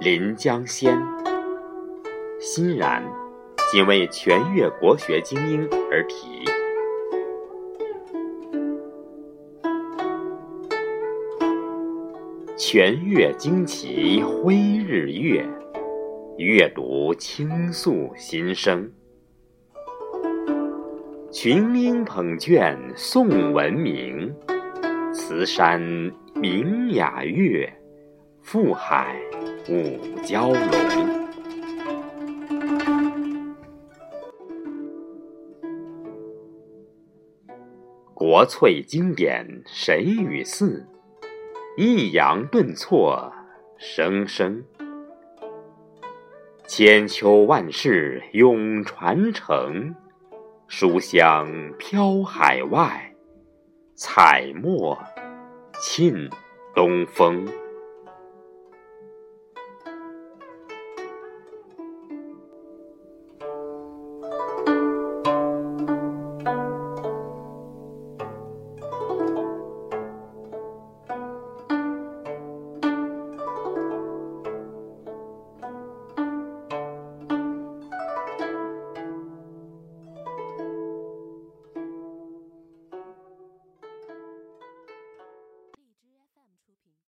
临江仙。欣然，仅为全越国学精英而题。全越旌旗辉日月，阅读倾诉心声。群英捧卷颂文明，慈山明雅乐，富海舞蛟龙。国粹经典神语寺，抑扬顿挫声声，千秋万世永传承。书香飘海外，彩墨沁东风。